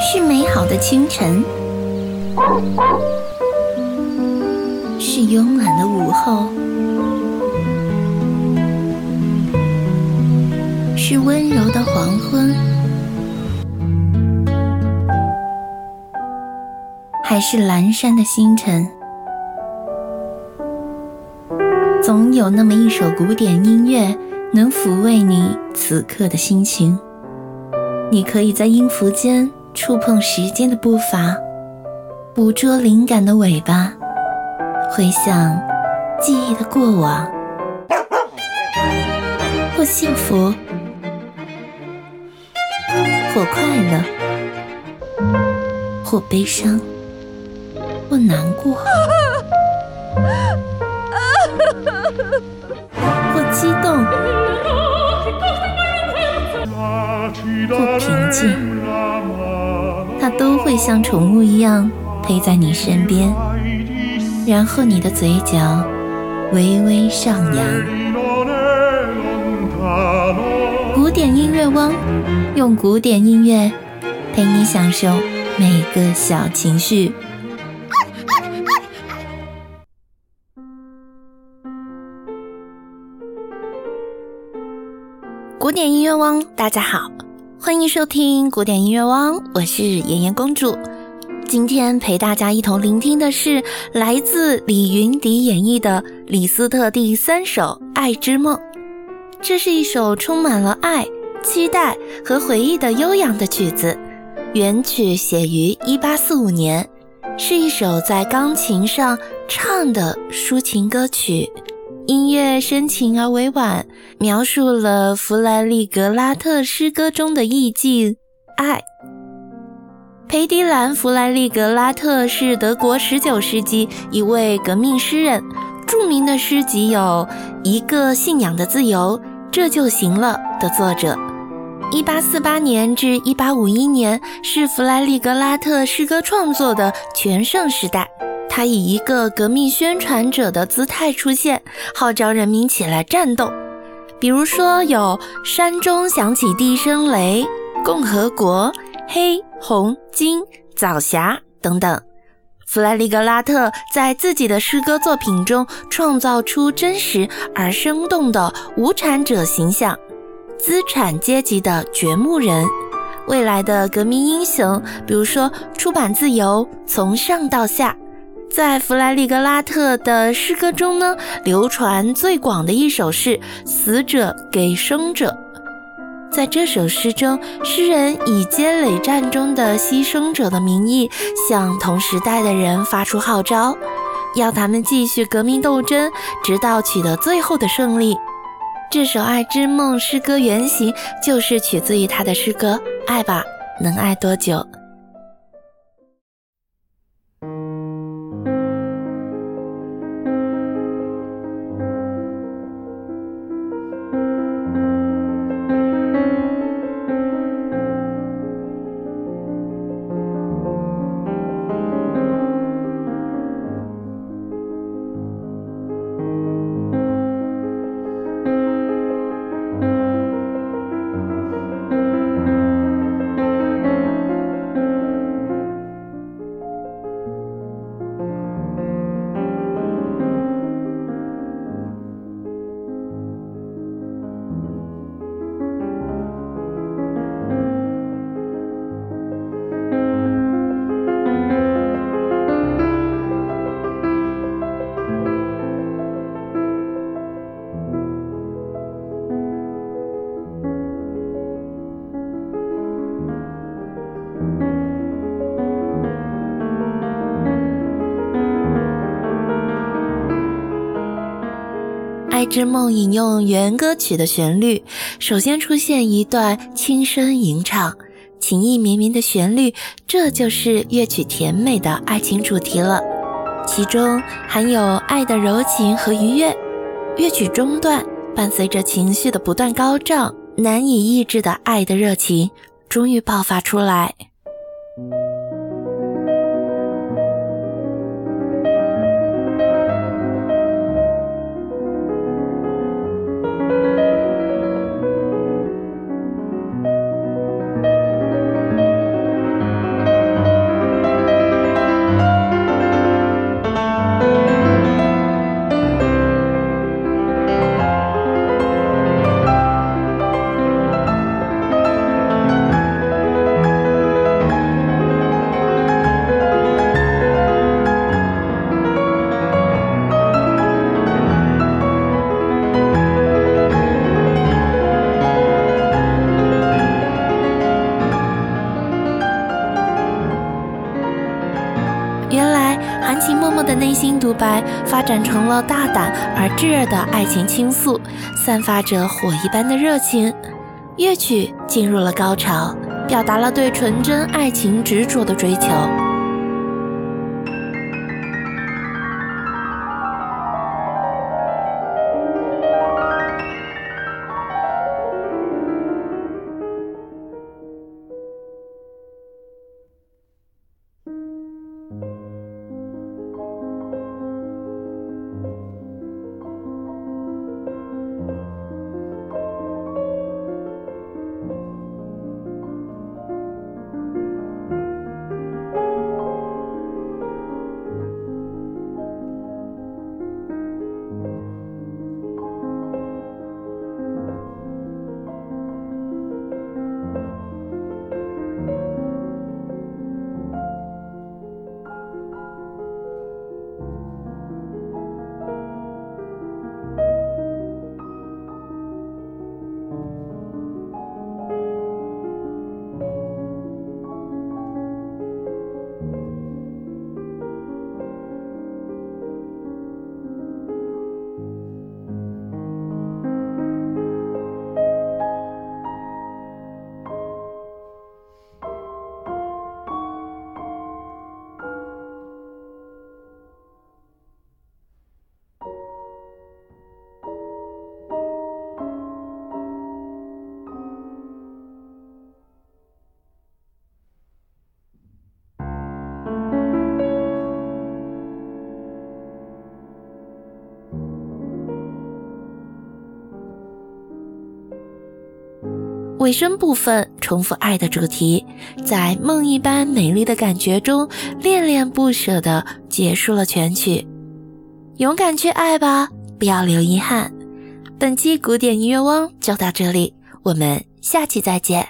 是美好的清晨，是慵懒的午后，是温柔的黄昏，还是阑珊的星辰？总有那么一首古典音乐，能抚慰你此刻的心情。你可以在音符间。触碰时间的步伐，捕捉灵感的尾巴，回想记忆的过往，或幸福，或快乐，或悲伤，或难过，静。它都会像宠物一样陪在你身边，然后你的嘴角微微上扬。古典音乐汪，用古典音乐陪你享受每个小情绪。古典音乐汪，大家好。欢迎收听古典音乐汪，我是妍妍公主。今天陪大家一同聆听的是来自李云迪演绎的李斯特第三首《爱之梦》。这是一首充满了爱、期待和回忆的悠扬的曲子。原曲写于1845年，是一首在钢琴上唱的抒情歌曲。音乐深情而委婉，描述了弗莱利格拉特诗歌中的意境——爱。裴迪兰·弗莱利格拉特是德国19世纪一位革命诗人，著名的诗集有《一个信仰的自由》，这就行了的作者。1848年至1851年是弗莱利格拉特诗歌创作的全盛时代。他以一个革命宣传者的姿态出现，号召人民起来战斗。比如说，有“山中响起第一声雷”、“共和国”、“黑红金”、“早霞”等等。弗莱利格拉特在自己的诗歌作品中创造出真实而生动的无产者形象，资产阶级的掘墓人，未来的革命英雄。比如说，出版自由，从上到下。在弗莱利格拉特的诗歌中呢，流传最广的一首是《死者给生者》。在这首诗中，诗人以坚垒战中的牺牲者的名义，向同时代的人发出号召，要他们继续革命斗争，直到取得最后的胜利。这首《爱之梦》诗歌原型就是取自于他的诗歌《爱吧，能爱多久》。《爱之梦》引用原歌曲的旋律，首先出现一段轻声吟唱，情意绵绵的旋律，这就是乐曲甜美的爱情主题了。其中含有爱的柔情和愉悦。乐曲中段，伴随着情绪的不断高涨，难以抑制的爱的热情终于爆发出来。默默的内心独白发展成了大胆而炙热的爱情倾诉，散发着火一般的热情。乐曲进入了高潮，表达了对纯真爱情执着的追求。尾声部分重复爱的主题，在梦一般美丽的感觉中恋恋不舍地结束了全曲。勇敢去爱吧，不要留遗憾。本期古典音乐汪就到这里，我们下期再见。